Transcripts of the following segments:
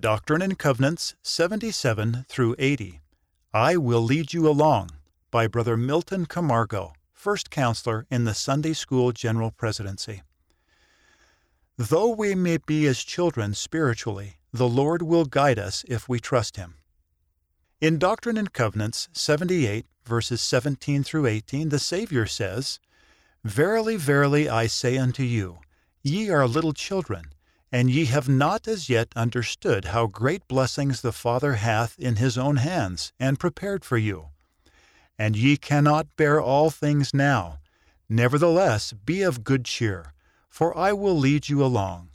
Doctrine and Covenants 77 through 80. I Will Lead You Along by Brother Milton Camargo, First Counselor in the Sunday School General Presidency. Though we may be as children spiritually, the Lord will guide us if we trust Him. In Doctrine and Covenants 78, verses 17 through 18, the Savior says, Verily, verily, I say unto you, ye are little children and ye have not as yet understood how great blessings the Father hath in his own hands, and prepared for you. And ye cannot bear all things now. Nevertheless, be of good cheer, for I will lead you along.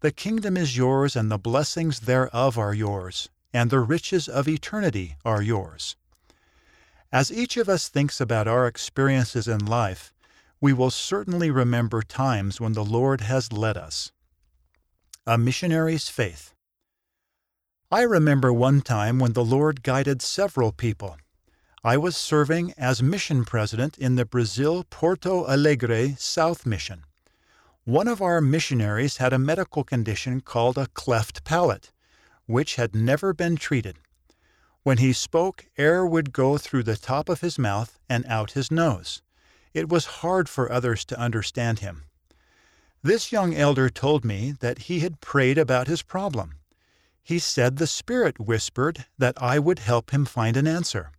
The kingdom is yours, and the blessings thereof are yours, and the riches of eternity are yours. As each of us thinks about our experiences in life, we will certainly remember times when the Lord has led us. A Missionary's Faith. I remember one time when the Lord guided several people. I was serving as mission president in the Brazil Porto Alegre South Mission. One of our missionaries had a medical condition called a cleft palate, which had never been treated. When he spoke, air would go through the top of his mouth and out his nose. It was hard for others to understand him. This young elder told me that he had prayed about his problem. He said the Spirit whispered that I would help him find an answer.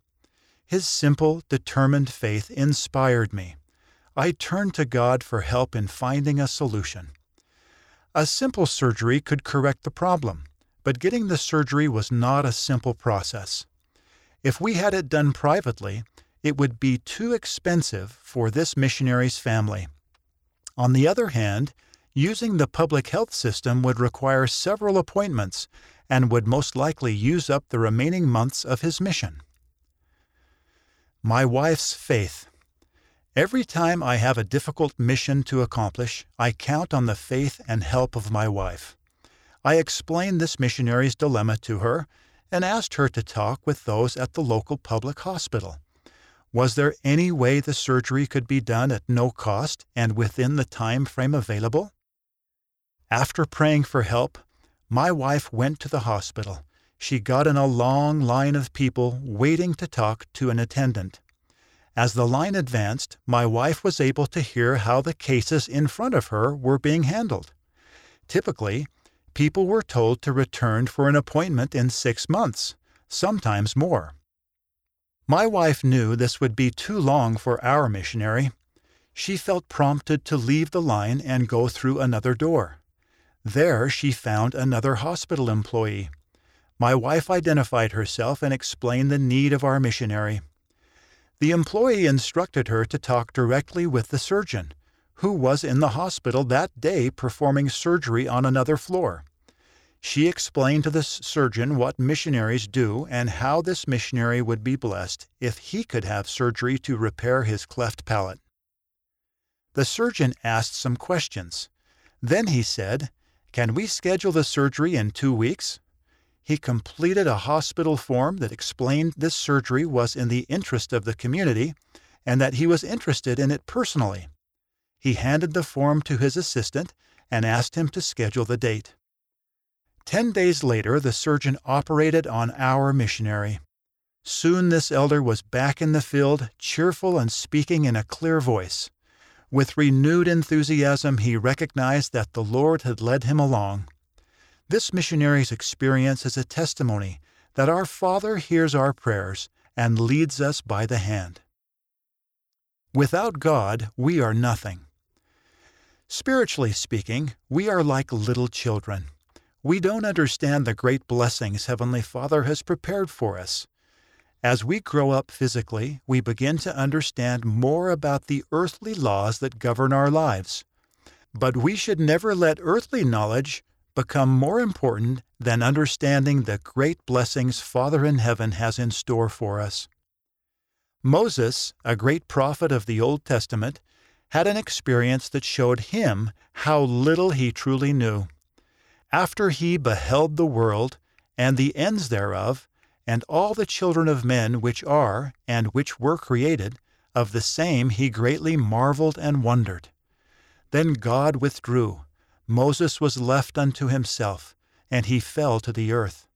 His simple, determined faith inspired me. I turned to God for help in finding a solution. A simple surgery could correct the problem, but getting the surgery was not a simple process. If we had it done privately, it would be too expensive for this missionary's family. On the other hand, using the public health system would require several appointments and would most likely use up the remaining months of his mission. My wife's faith. Every time I have a difficult mission to accomplish, I count on the faith and help of my wife. I explained this missionary's dilemma to her and asked her to talk with those at the local public hospital. Was there any way the surgery could be done at no cost and within the time frame available? After praying for help, my wife went to the hospital. She got in a long line of people waiting to talk to an attendant. As the line advanced, my wife was able to hear how the cases in front of her were being handled. Typically, people were told to return for an appointment in six months, sometimes more. My wife knew this would be too long for our missionary. She felt prompted to leave the line and go through another door. There she found another hospital employee. My wife identified herself and explained the need of our missionary. The employee instructed her to talk directly with the surgeon, who was in the hospital that day performing surgery on another floor. She explained to the surgeon what missionaries do and how this missionary would be blessed if he could have surgery to repair his cleft palate. The surgeon asked some questions. Then he said, Can we schedule the surgery in two weeks? He completed a hospital form that explained this surgery was in the interest of the community and that he was interested in it personally. He handed the form to his assistant and asked him to schedule the date. Ten days later, the surgeon operated on our missionary. Soon this elder was back in the field, cheerful and speaking in a clear voice. With renewed enthusiasm, he recognized that the Lord had led him along. This missionary's experience is a testimony that our Father hears our prayers and leads us by the hand. Without God, we are nothing. Spiritually speaking, we are like little children we don't understand the great blessings Heavenly Father has prepared for us. As we grow up physically, we begin to understand more about the earthly laws that govern our lives. But we should never let earthly knowledge become more important than understanding the great blessings Father in heaven has in store for us. Moses, a great prophet of the Old Testament, had an experience that showed him how little he truly knew after he beheld the world, and the ends thereof, and all the children of men which are, and which were created, of the same he greatly marveled and wondered. Then God withdrew. Moses was left unto himself, and he fell to the earth.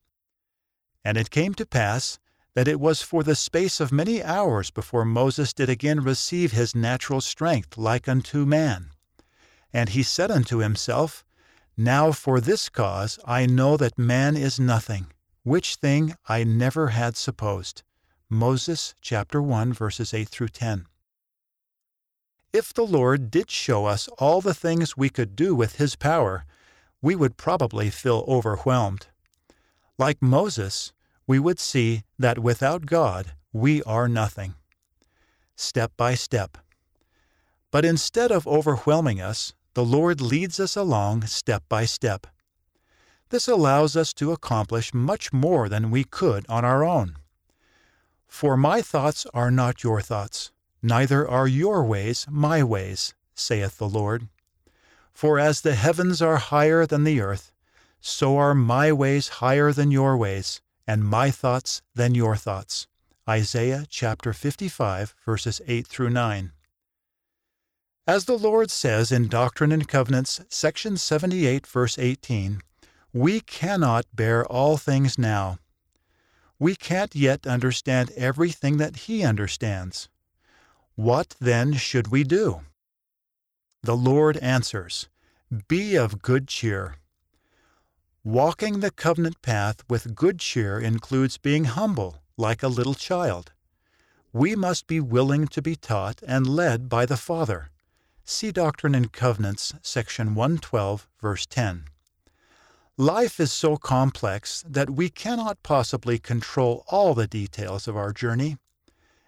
And it came to pass that it was for the space of many hours before Moses did again receive his natural strength like unto man. And he said unto himself, Now for this cause I know that man is nothing, which thing I never had supposed. Moses chapter 1 verses 8 through 10. If the Lord did show us all the things we could do with his power, we would probably feel overwhelmed. Like Moses, we would see that without God, we are nothing. Step by step. But instead of overwhelming us, the Lord leads us along step by step. This allows us to accomplish much more than we could on our own. For my thoughts are not your thoughts, neither are your ways my ways, saith the Lord. For as the heavens are higher than the earth, so are my ways higher than your ways, and my thoughts than your thoughts. Isaiah chapter 55, verses 8 through 9. As the Lord says in Doctrine and Covenants, section 78, verse 18, we cannot bear all things now. We can't yet understand everything that He understands. What then should we do? The Lord answers, Be of good cheer. Walking the covenant path with good cheer includes being humble, like a little child. We must be willing to be taught and led by the Father. See Doctrine and Covenants, section 112, verse 10. Life is so complex that we cannot possibly control all the details of our journey,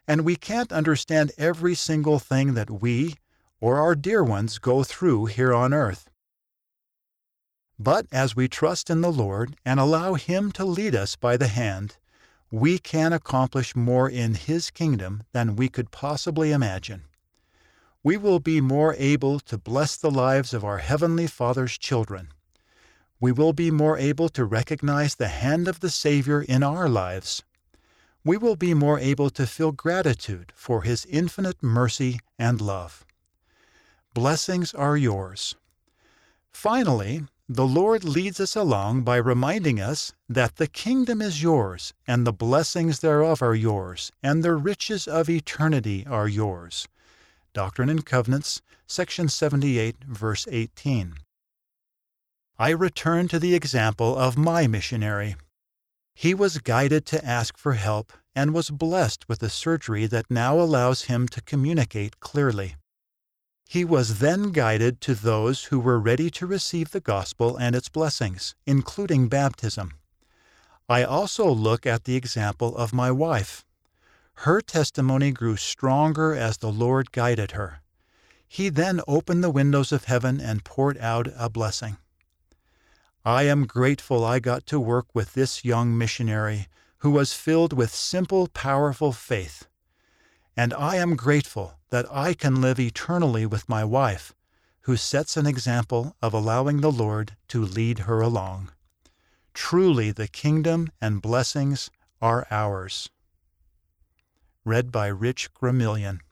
and we can't understand every single thing that we or our dear ones go through here on earth. But as we trust in the Lord and allow Him to lead us by the hand, we can accomplish more in His kingdom than we could possibly imagine. We will be more able to bless the lives of our Heavenly Father's children. We will be more able to recognize the hand of the Savior in our lives. We will be more able to feel gratitude for His infinite mercy and love. Blessings are yours. Finally, the Lord leads us along by reminding us that the kingdom is yours, and the blessings thereof are yours, and the riches of eternity are yours. Doctrine and Covenants, section 78, verse 18. I return to the example of my missionary. He was guided to ask for help and was blessed with a surgery that now allows him to communicate clearly. He was then guided to those who were ready to receive the gospel and its blessings, including baptism. I also look at the example of my wife. Her testimony grew stronger as the Lord guided her. He then opened the windows of heaven and poured out a blessing. I am grateful I got to work with this young missionary who was filled with simple, powerful faith. And I am grateful that I can live eternally with my wife, who sets an example of allowing the Lord to lead her along. Truly, the kingdom and blessings are ours. Read by Rich Gramillion.